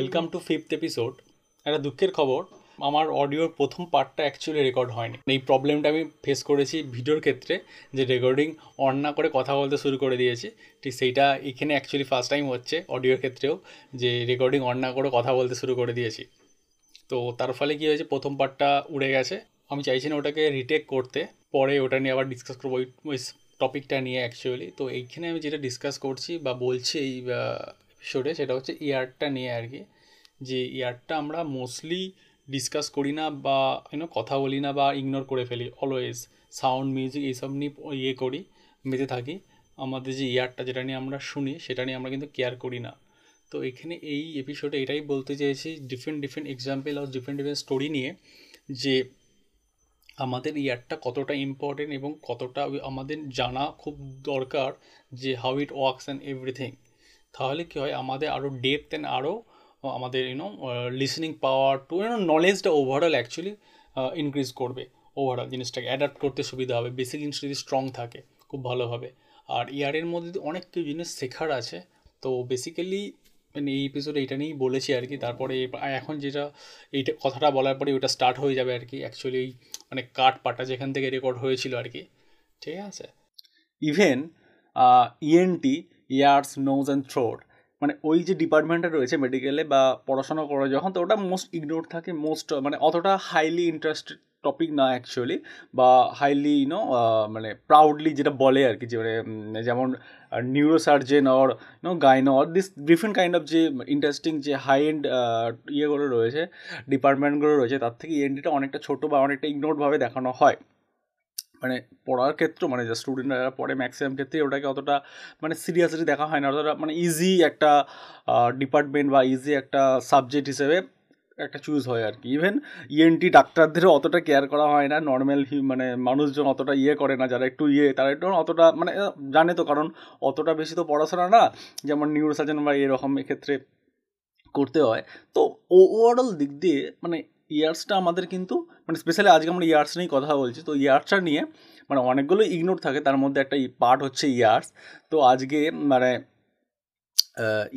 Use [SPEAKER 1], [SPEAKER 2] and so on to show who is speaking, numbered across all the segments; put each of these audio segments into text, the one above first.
[SPEAKER 1] Welcome to fifth episode একটা দুঃখের খবর, আমার অডিওর প্রথম পার্টটা অ্যাকচুয়ালি রেকর্ড হয়নি। এই প্রবলেমটা আমি ফেস করেছি ভিডিওর ক্ষেত্রে, যে রেকর্ডিং অন না করে কথা বলতে শুরু করে দিয়েছি। ঠিক সেইটা এখানে অ্যাকচুয়ালি ফার্স্ট টাইম হচ্ছে অডিওর ক্ষেত্রেও, যে রেকর্ডিং অন না করে কথা বলতে শুরু করে দিয়েছি। তো তার ফলে কী হয়েছে, প্রথম পার্টটা উড়ে গেছে। আমি চাইছি না ওটাকে রিটেক করতে, পরে ওটা নিয়ে আবার ডিসকাস করব, ওই টপিকটা নিয়ে অ্যাকচুয়ালি তো এইখানে আমি যেটা ডিসকাস করছি বা বলছি, এই এপিসোডে সেটা হচ্ছে ইয়ারটা নিয়ে আর কি, যে ইয়ারটা আমরা মোস্টলি ডিসকাস করি না বা ইউনো কথা বলি না বা ইগনোর করে ফেলি অলওয়েজ সাউন্ড মিউজিক এইসব নিয়ে ইয়ে করি মেতে থাকি। আমাদের যে ইয়ারটা যেটা নিয়ে আমরা শুনি, সেটা নিয়ে আমরা কিন্তু কেয়ার করি না। তো এখানে এই এপিসোডে এটাই বলতে চেয়েছি ডিফারেন্ট ডিফারেন্ট এক্সাম্পল আর ডিফারেন্ট ডিফারেন্ট স্টোরি নিয়ে, যে আমাদের ইয়ারটা কতটা ইম্পর্টেন্ট এবং কতটা আমাদের জানা খুব দরকার, যে how it works and everything তাহলে কী হয়? আমাদের আরও ডেপথ অ্যান্ড আরও আমাদের you know listening power to you know নলেজটা overall actually increase করবে ওভারঅল জিনিসটাকে। অ্যাডাপ্ট করতে সুবিধা হবে। বেসিক জিনিস যদি স্ট্রং থাকে, খুব ভালোভাবে আর ইয়ারের মধ্যে অনেক কিছু জিনিস শেখার আছে। তো বেসিক্যালি মানে এই এপিসোডে এটা নিয়েই বলেছি আর কি। তারপরে এখন যেটা, এইটা কথাটা বলার পরে ওটা স্টার্ট হয়ে যাবে আর কি। অ্যাকচুয়ালি মানে কাট পাটা যেখান থেকে রেকর্ড হয়েছিল আর কি। ঠিক আছে? Even ENT ears, nose and throat. মানে ওই যে ডিপার্টমেন্টটা রয়েছে মেডিকেলে বা পড়াশোনা করে যখন, তো ওটা মোস্ট ইগনোর থাকে মোস্ট মানে অতটা হাইলি ইন্টারেস্টেড টপিক না অ্যাকচুয়ালি বা হাইলি ইউনো মানে প্রাউডলি যেটা বলে আর কি, যে মানে যেমন neurosurgeon or you know gyno or this different kind of যে ইন্টারেস্টিং যে হাই এন্ড ইয়েগুলো রয়েছে ডিপার্টমেন্টগুলো রয়েছে, তার থেকে ইএনটিটা অনেকটা ছোটো বা অনেকটা ইগনোরভাবে দেখানো হয়। মানে পড়ার ক্ষেত্র মানে যে স্টুডেন্টরা যারা পড়ে ম্যাক্সিমাম ক্ষেত্রে ওটাকে অতটা মানে সিরিয়াসলি দেখা হয় না। অতটা মানে ইজি একটা ডিপার্টমেন্ট বা ইজি একটা সাবজেক্ট হিসেবে একটা চুজ হয় আর কি। ইভেন ইএনটি ডাক্তারদেরও অতটা কেয়ার করা হয় না। নর্মাল মানে মানুষজন অতটা ইয়ে করে না। যারা একটু ইয়ে তারা একটু অতটা মানে জানে তো। কারণ অতটা বেশি তো পড়াশোনা না। যেমন নিউরোসার্জন বা এরকম এক্ষেত্রে করতে হয়। তো ওভারঅল দিক দিয়ে মানে ইয়ার্সটা আমাদের কিন্তু মানে স্পেশালি আজকে আমরা ইয়ার্স নিয়েই কথা বলছি। তো ইয়ার্সটা নিয়ে মানে অনেকগুলো ইগনোর থাকে, তার মধ্যে একটা পার্ট হচ্ছে ইয়ার্স। তো আজকে মানে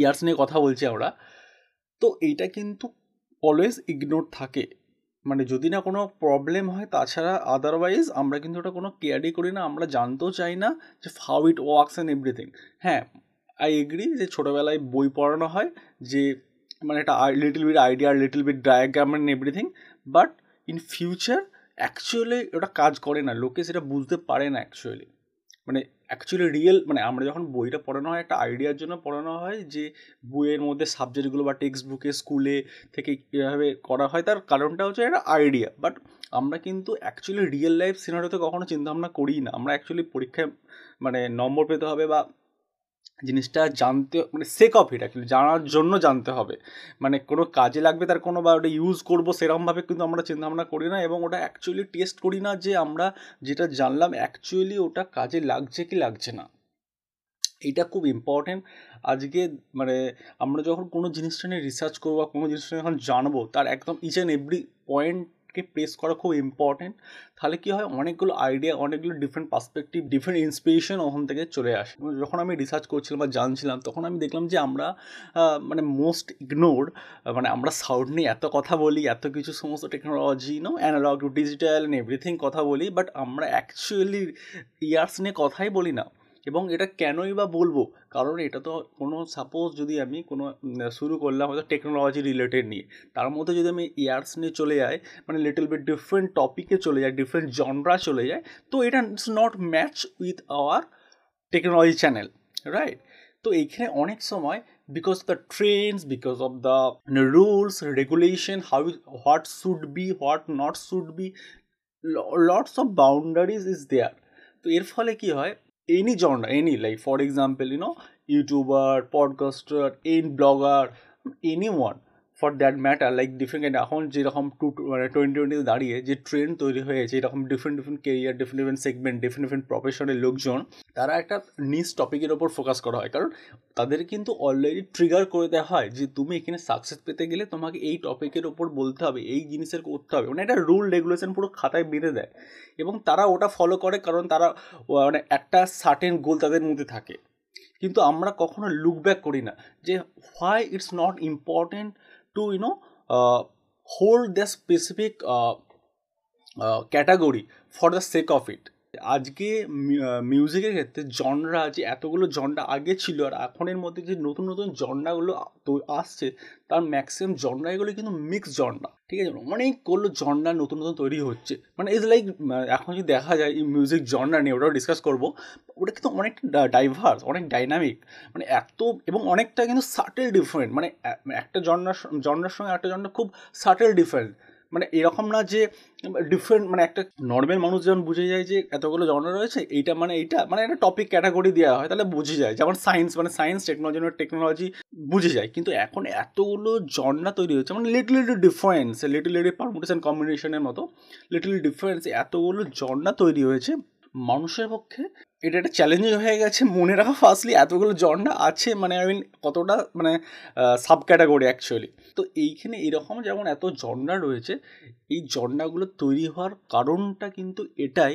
[SPEAKER 1] ইয়ার্স নিয়ে কথা বলছি আমরা। তো এইটা কিন্তু অলওয়েজ ইগনোর থাকে। মানে যদি না কোনো প্রবলেম হয়, তাছাড়া আদারওয়াইজ আমরা কিন্তু ওটা কোনো কেয়ারই করি না, আমরা জানতেও চাই না যে how it works and everything হ্যাঁ আই এগ্রি যে ছোটোবেলায় বই পড়ানো হয়, যে মানে একটা little bit idea little bit diagram and everything but in future actually ওটা কাজ করে না। লোকে সেটা বুঝতে পারে না অ্যাকচুয়ালি মানে অ্যাকচুয়ালি রিয়েল মানে আমরা যখন বইটা পড়ানো হয়, একটা আইডিয়ার জন্য পড়ানো হয় যে বইয়ের মধ্যে সাবজেক্টগুলো বা টেক্সট বুকে স্কুলে থেকে কীভাবে করা হয়, তার কারণটা হচ্ছে একটা আইডিয়া বাট আমরা কিন্তু অ্যাকচুয়ালি রিয়েল লাইফ সিনারিতে কখনো চিন্তাভাবনা করি না। আমরা অ্যাকচুয়ালি পরীক্ষায় মানে নম্বর পেতে হবে বা জিনিসটা জানতে মানে সেক অফ ইট অ্যাকচুয়ালি জানার জন্য জানতে হবে। মানে কোনো কাজে লাগবে তার কোনো বা ওটা ইউজ করব সেরকমভাবে কিন্তু আমরা চিন্তাভাবনা করি না এবং ওটা অ্যাকচুয়ালি টেস্ট করি না যে আমরা যেটা জানলাম অ্যাকচুয়ালি ওটা কাজে লাগছে কি লাগছে না। এটা খুব ইম্পর্টেন্ট আজকে মানে আমরা যখন কোনো জিনিসটা নিয়ে রিসার্চ করব বা কোনো জিনিসটা যখন জানব, তার একদম ইচ অ্যান্ড এভরি পয়েন্ট কে প্রেস করা খুব ইম্পর্টেন্ট তাহলে কী হয়? অনেকগুলো আইডিয়া অনেকগুলো ডিফারেন্ট পার্সপেক্টিভ ডিফারেন্ট ইন্সপিরেশন ওখান থেকে চলে আসে। যখন আমি রিসার্চ করছিলাম বা জানছিলাম, তখন আমি দেখলাম যে আমরা মানে মোস্ট ইগনোর মানে আমরা সাউন্ড নিয়ে এত কথা বলি, এত কিছু সমস্ত technology no analog to digital and everything কথা বলি বাট আমরা অ্যাকচুয়ালি ইয়ার্স নিয়ে কথাই বলি না। এবং এটা কেনই বা বলব? কারণ এটা তো কোনো সাপোজ যদি আমি কোনো শুরু করলাম হয়তো টেকনোলজি রিলেটেড নিয়ে। তার মধ্যে যদি আমি ইয়ার্স নিয়ে চলে যাই মানে লিটল বিট ডিফারেন্ট টপিকে চলে যায় ডিফারেন্ট জনরা চলে যায় তো এটা it's not match with our technology channel right তো এইখানে অনেক সময় because the trends because of the rules regulation how what should be what not should be lots of boundaries is there তো এর ফলে কী হয়? Any genre any like for example you know youtuber podcaster any blogger anyone for that matter like different এখন যেরকম two মানে twenty টোয়েন্টিতে দাঁড়িয়ে যে ট্রেন্ড তৈরি হয়েছে, এরকম different different career different different segment different different প্রফেশনের লোকজন, তারা একটা নিজ টপিকের ওপর ফোকাস করা হয়। কারণ তাদের কিন্তু অলরেডি ট্রিগার করে দেওয়া হয় যে তুমি এখানে সাকসেস পেতে গেলে তোমাকে এই টপিকের ওপর বলতে হবে, এই জিনিসের করতে হবে। মানে একটা রুল রেগুলেশন পুরো খাতায় বেঁধে দেয়। এবং তারা ওটা ফলো করে কারণ তারা মানে একটা সার্টেন গোল তাদের মধ্যে থাকে। কিন্তু আমরা কখনো লুক ব্যাক করি না যে why it's not important to you know uh, hold their specific uh, uh, category for the sake of it আজকে মিউজিকের ক্ষেত্রে জনরা যে এতগুলো জনরা আগে ছিল আর এখনের মধ্যে যে নতুন নতুন জনরাগুলো আসছে, তার ম্যাক্সিমাম জনরাগুলো কিন্তু মিক্স জনরা ঠিক আছে? অনেকগুলো জনরা নতুন নতুন তৈরি হচ্ছে। মানে ইজ লাইক এখন যদি দেখা যায় এই মিউজিক জনরা নিয়ে ওটাও ডিসকাস করব, ওটা কিন্তু অনেকটা ডাইভার্স অনেক ডাইনামিক মানে এত এবং অনেকটা কিন্তু সাটেল ডিফারেন্ট মানে একটা জনরার জনরার সঙ্গে একটা জনরা খুব সাটেল ডিফারেন্ট মানে এরকম না যে ডিফারেন্ট মানে একটা নর্মাল মানুষ যেমন বুঝে যায় যে এতগুলো জনরা রয়েছে, এইটা মানে এইটা মানে একটা টপিক ক্যাটাগরি দেওয়া হয়, তাহলে বুঝে যায়। যেমন সায়েন্স মানে সায়েন্স টেকনোলজি টেকনোলজি বুঝে যায়। কিন্তু এখন এতগুলো জনরা তৈরি হচ্ছে মানে little little difference little little permutation কম্বিনেশনের মতো লিটল ডিফারেন্স এতগুলো জনরা তৈরি হয়েছে, মানুষের পক্ষে এটা একটা চ্যালেঞ্জিং হয়ে গেছে। মনে রাখা ফার্স্টলি এতগুলো জন্ডা আছে মানে আই মিন কতটা মানে সাব ক্যাটাগরি অ্যাকচুয়ালি তো এইখানে এরকম যেমন এত জন্ডা রয়েছে, এই জন্ডাগুলো তৈরি হওয়ার কারণটা কিন্তু এটাই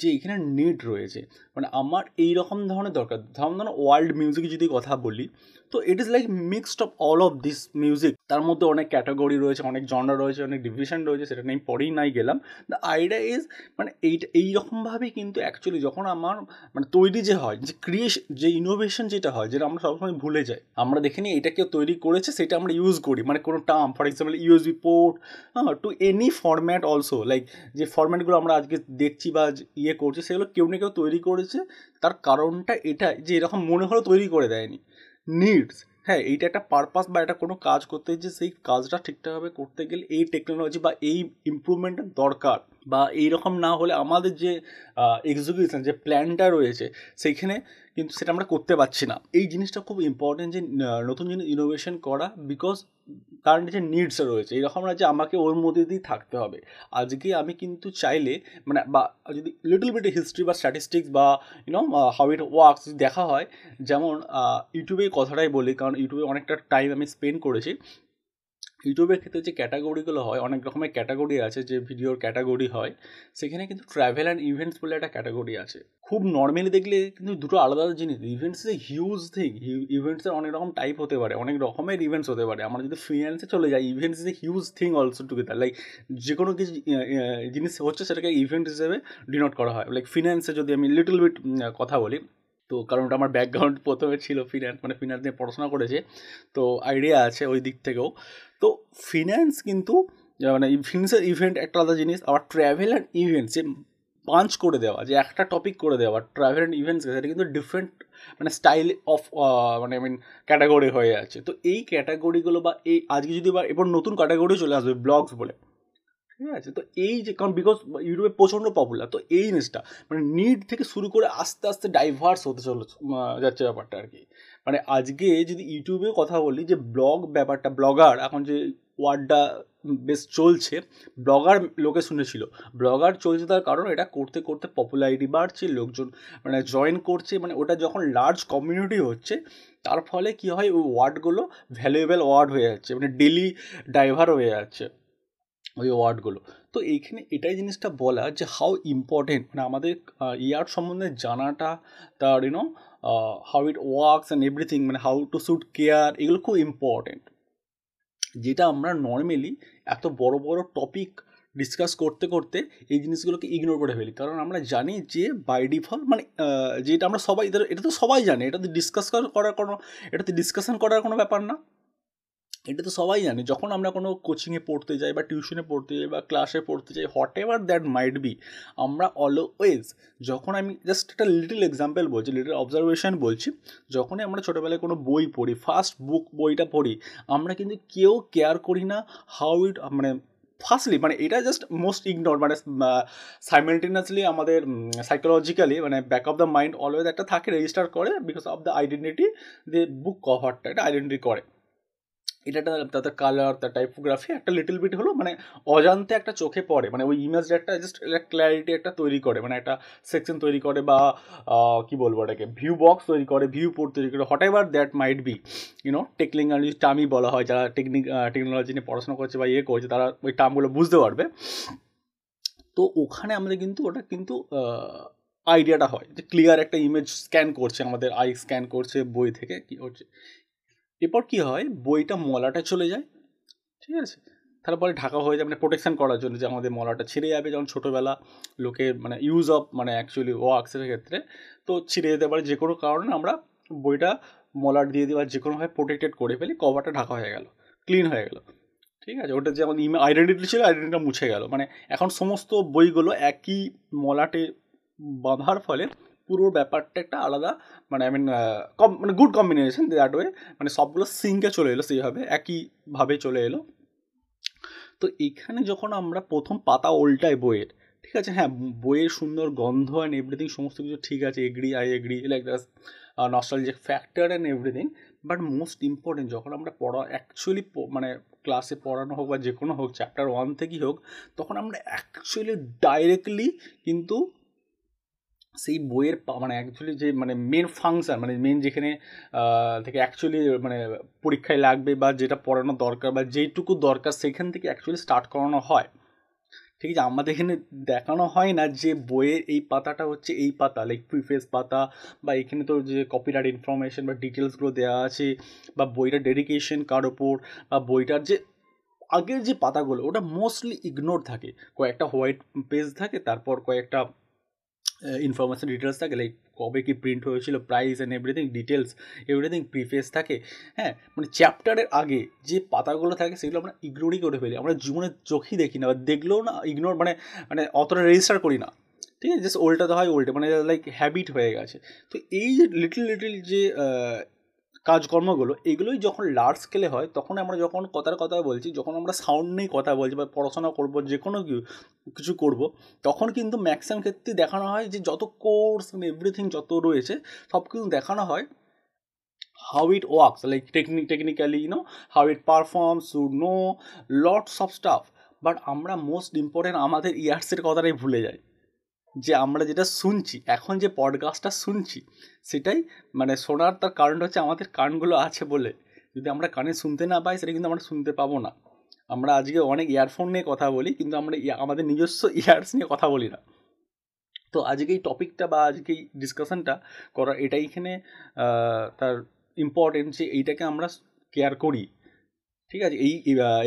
[SPEAKER 1] যে এখানে নিড রয়েছে। মানে আমার এই রকম ধরনের দরকার। ধরুন ধরুন ওয়ার্ল্ড মিউজিক যদি কথা বলি তো it is like mixed of all of this music তার মধ্যে অনেক ক্যাটাগরি রয়েছে, অনেক জনরা রয়েছে, অনেক ডিভিশন রয়েছে, সেটা নিয়ে পরেই নাই গেলাম। দ্য আইডিয়া ইজ মানে এইটা এইরকমভাবেই কিন্তু অ্যাকচুয়ালি যখন আমার মানে তৈরি যে হয়, যে ক্রিয়েশন যে ইনোভেশন যেটা হয়, যেটা আমরা সবসময় ভুলে যাই, আমরা দেখে নিই এটা কেউ তৈরি করেছে, সেটা আমরা ইউজ করি। মানে কোনো term for example USB port হ্যাঁ to any format also like যে ফরম্যাটগুলো আমরা আজকে দেখছি বা ইয়ে করছি, সেগুলো কেউ না কেউ তৈরি করেছে। তার কারণটা এটা যে এরকম মনে হলো তৈরি করে দেয়নি। নিডস হ্যাঁ এইটা একটা পারপাস বা এটা কোনো কাজ করতে যে সেই কাজটা ঠিকঠাকভাবে করতে গেলে এই টেকনোলজি বা এই ইম্প্রুভমেন্টের দরকার। বা এইরকম না হলে আমাদের যে এক্সিকিউশন যে প্ল্যানটা রয়েছে, সেইখানে কিন্তু সেটা আমরা করতে পারছি না। এই জিনিসটা খুব ইম্পর্টেন্ট যে নতুন জিনিস ইনোভেশন করা বিকজ তার যে নিডস রয়েছে, এরকম না যে আমাকে ওর মধ্যে দিয়েই থাকতে হবে। আজকে আমি কিন্তু চাইলে মানে বা যদি লিটল বিট হিস্ট্রি বা স্ট্যাটিস্টিক্স বা you know how it works দেখা হয়, যেমন ইউটিউবে কথাটাই বলি, কারণ ইউটিউবে অনেকটা টাইম আমি স্পেন্ড করেছি। ইউটিউবের ক্ষেত্রে যে ক্যাটাগরিগুলো হয়, অনেক রকমের ক্যাটাগরি আছে যে ভিডিওর ক্যাটাগরি হয়, সেখানে কিন্তু ট্র্যাভেল অ্যান্ড ইভেন্টস বলে একটা ক্যাটাগরি আছে। খুব নর্মালি দেখলে কিন্তু দুটো আলাদা আলাদা জিনিস। ইভেন্টস এ হিউজ থিং ইভেন্টসের অনেক রকম টাইপ হতে পারে, অনেক রকমের ইভেন্টস হতে পারে। আমরা যদি ফিনান্সে চলে যাই events is a huge thing also together like যে কোনো কিছু জিনিস হচ্ছে সেটাকে ইভেন্ট হিসেবে ডিনোট করা হয়। লাইক ফিনান্সে যদি আমি লিটল বিট কথা বলি তো কারণ ওটা আমার ব্যাকগ্রাউন্ড প্রথমে ছিল ফিনান্স মানে ফিনান্স নিয়ে পড়াশোনা করেছে। তো আইডিয়া আছে ওই দিক থেকেও। তো ফিনান্স কিন্তু মানে ফিনান্সের ইভেন্ট একটা আলাদা জিনিস, আবার ট্র্যাভেল অ্যান্ড ইভেন্টস যে পাঞ্চ করে দেওয়া, যে একটা টপিক করে দেওয়া ট্রাভেল অ্যান্ড ইভেন্টস সেটা কিন্তু ডিফারেন্ট মানে স্টাইল অফ মানে আই মিন ক্যাটাগরি হয়ে আছে। তো এই ক্যাটাগরিগুলো বা এই, আজকে যদি বা এবার নতুন ক্যাটাগরি চলে আসবে ব্লগস বলে ঠিক আছে? তো এই যে, কারণ বিকজ ইউটিউবে প্রচণ্ড পপুলার তো এই জিনিসটা মানে নিড থেকে শুরু করে আস্তে আস্তে ডাইভার্স হতে চলে যাচ্ছে ব্যাপারটা আর কি মানে আজকে যদি ইউটিউবে কথা বলি, যে ব্লগ ব্যাপারটা ব্লগার এখন যে ওয়ার্ডটা বেশ চলছে ব্লগার লোকে শুনেছিল। ব্লগার চলছে তার কারণ এটা করতে করতে পপুলারিটি বাড়ছে, লোকজন মানে জয়েন করছে মানে ওটা যখন লার্জ কমিউনিটি হচ্ছে, তার ফলে কী হয়, ওই ওয়ার্ডগুলো ভ্যালুয়েবল ওয়ার্ড হয়ে যাচ্ছে মানে ডেলি ডাইভার হয়ে যাচ্ছে। ওই ওয়ার্ডগুলো। তো এইখানে এটাই জিনিসটা বলা যে হাউ ইম্পর্টেন্ট মানে আমাদের ইয়ার সম্বন্ধে জানাটা তার you know how it works and everything মানে হাউ টু শুট কেয়ার এগুলো খুব ইম্পর্টেন্ট যেটা আমরা নর্মালি এত বড় বড় টপিক ডিসকাস করতে করতে এই জিনিসগুলোকে ইগনোর করে ফেলি। কারণ আমরা জানি যে বাই ডিফল্ট মানে যেটা আমরা সবাই, এটা তো সবাই জানে এটাতে ডিসকাস করার কোনো এটাতে ডিসকাশন করার কোনো ব্যাপার না। এটা তো সবাই জানে, যখন আমরা কোনো কোচিংয়ে পড়তে যাই বা টিউশনে পড়তে যাই বা ক্লাসে পড়তে যাই whatever that might be আমরা অলওয়েজ যখন আমি জাস্ট একটা লিটল এক্সাম্পল বলছি লিটল অবজারভেশন বলছি, যখনই আমরা ছোটোবেলায় কোনো বই পড়ি ফার্স্ট বুক বইটা পড়ি, আমরা কিন্তু কেউ কেয়ার করি না হাউ ইট মানে ফার্স্টলি মানে এটা জাস্ট মোস্ট ইগনোর মানে সাইমেলটেনিয়াসলি আমাদের সাইকোলজিক্যালি মানে back of the mind always একটা থাকে রেজিস্টার করে বিকজ অফ দ্য আইডেন্টিটি যে বুক কভারটা এটা আইডেন্টিটি করে। এটা একটা তাদের কালার তার টাইপোগ্রাফি একটা লিটল বিট হলো মানে অজান্তে একটা চোখে পড়ে। মানে ওই ইমেজটা একটা জাস্ট ক্ল্যারিটি একটা তৈরি করে। মানে একটা সেকশন তৈরি করে বা কি বলব এটাকে ভিউ বক্স তৈরি করে ভিউ পোর্ট তৈরি করে whatever that might be you know technically টার্মই বলা হয়। যারা টেকনিক টেকনোলজি নিয়ে পড়াশোনা করছে বা ইয়ে করছে, তারা ওই টার্মগুলো বুঝতে পারবে। তো ওখানে আমাদের কিন্তু ওটা কিন্তু আইডিয়াটা হয় যে ক্লিয়ার একটা ইমেজ স্ক্যান করছে, আমাদের আই স্ক্যান করছে, বই থেকে, কী হচ্ছে? এরপর কী হয়? বইটা মলাটা চলে যায়। ঠিক আছে? তারপরে ঢাকা হয়ে যাবে মানে প্রোটেকশান করার জন্য যে আমাদের মলাটা ছিঁড়ে যাবে যেমন ছোটোবেলা লোকে মানে ইউজ অফ মানে অ্যাকচুয়ালি ওয়াক্সের ক্ষেত্রে। তো ছিঁড়ে যেতে পারে যে কোনো কারণে আমরা বইটা মলার দিয়ে দিই বা যে কোনোভাবে প্রোটেক্টেড করে ফেলি কভারটা ঢাকা হয়ে গেল ক্লিন হয়ে গেল। ঠিক আছে? ওটা যে আমাদের ইমে আইডেন্টিটি ছিল আইডেন্টিটিটা মুছে গেল। মানে এখন সমস্ত বইগুলো একই মলাটে বাঁধার ফলে পুরো ব্যাপারটা একটা আলাদা মানে আই মিন কম মানে গুড কম্বিনেশন দ্যাট ওয়ে মানে সবগুলো সিঙ্কে চলে এলো সেইভাবে একইভাবে চলে এলো। তো এখানে যখন আমরা প্রথম পাতা উল্টাই বইয়ের, ঠিক আছে হ্যাঁ বইয়ের সুন্দর গন্ধ অ্যান্ড এভরিথিং সমস্ত কিছু ঠিক আছে agree I agree like that's nostalgic factor and everything but most important যখন আমরা পড়া অ্যাকচুয়ালি মানে ক্লাসে পড়ানো হোক বা যে কোনো হোক চ্যাপ্টার ওয়ান থেকেই হোক, তখন আমরা অ্যাকচুয়ালি ডাইরেক্টলি কিন্তু সেই বইয়ের মানে অ্যাকচুয়ালি যে মানে মেন ফাংশান মানে মেন যেখানে থেকে অ্যাকচুয়ালি মানে পরীক্ষায় লাগবে বা যেটা পড়ানো দরকার বা যেইটুকু দরকার সেখান থেকে অ্যাকচুয়ালি স্টার্ট করানো হয়। ঠিক আছে, আমাদের এখানে দেখানো হয় না যে বইয়ের এই পাতাটা হচ্ছে এই পাতা লাইক প্রিফেস পাতা বা এখানে তো যে কপিরাইট ইনফরমেশন বা ডিটেলসগুলো দেওয়া আছে বা বইটার ডেডিকেশন কার ওপর বা বইটার যে আগের যে পাতাগুলো, ওটা মোস্টলি ইগনোর থাকে। কয়েকটা হোয়াইট পেজ থাকে, তারপর কয়েকটা ইনফরমেশন ডিটেলস থাকে লাইক কবে কি প্রিন্ট হয়েছিল price and everything details everything preface থাকে। হ্যাঁ মানে চ্যাপ্টারের আগে যে পাতাগুলো থাকে, সেগুলো আমরা ইগনোরই করে ফেলি। আমরা জীবনে চোখেই দেখি না বা দেখলেও না ইগনোর মানে মানে অতটা রেজিস্টার করি না। ঠিক আছে? জাস্ট ওল্টা তো হয় ওল্টে মানে লাইক হ্যাবিট হয়ে গেছে। তো এই যে লিটল লিটল যে কাজকর্মগুলো, এগুলোই যখন লার্জ স্কেলে হয়, তখন আমরা যখন কথার কথা বলছি, যখন আমরা সাউন্ড নিয়ে কথা বলছি বা পড়াশোনা করব যে কোনো কিছু করব, তখন কিন্তু ম্যাক্সিমাম ক্ষেত্রে দেখানো হয় যে যত কোর্স এভরিথিং যত রয়েছে, সব কিন্তু দেখানো হয় how it works like technique technically you know how it performs to know lots of stuff but আমরা মোস্ট ইম্পর্টেন্ট আমাদের ইয়ার্সের কথাটাই ভুলে যাই। যে আমরা যেটা শুনছি, এখন যে পডকাস্টটা শুনছি, সেটাই মানে শোনার তার কারণটা হচ্ছে আমাদের কানগুলো আছে বলে। যদি আমরা কানে শুনতে না পাই, সেটা কিন্তু আমরা শুনতে পাবো না। আমরা আজকে অনেক ইয়ারফোন নিয়ে কথা বলি, কিন্তু আমরা আমাদের নিজস্ব ইয়ার্স নিয়ে কথা বলি না। তো আজকে এই টপিকটা বা আজকে এই ডিসকাশনটা করা, এটাই এখানে তার ইম্পর্টেন্ট যে এইটাকে আমরা কেয়ার করি। ঠিক আছে, এই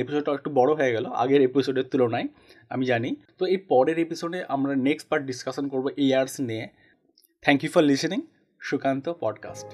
[SPEAKER 1] এপিসোডটা একটু বড় হয়ে গেল, আগের এপিসোডের তুলনায়, আমি জানি। তো এই পরের এপিসোডে আমরা নেক্সট পার্ট ডিসকাশন করব ইয়ার্স নিয়ে। Thank you for listening Sukanta podcast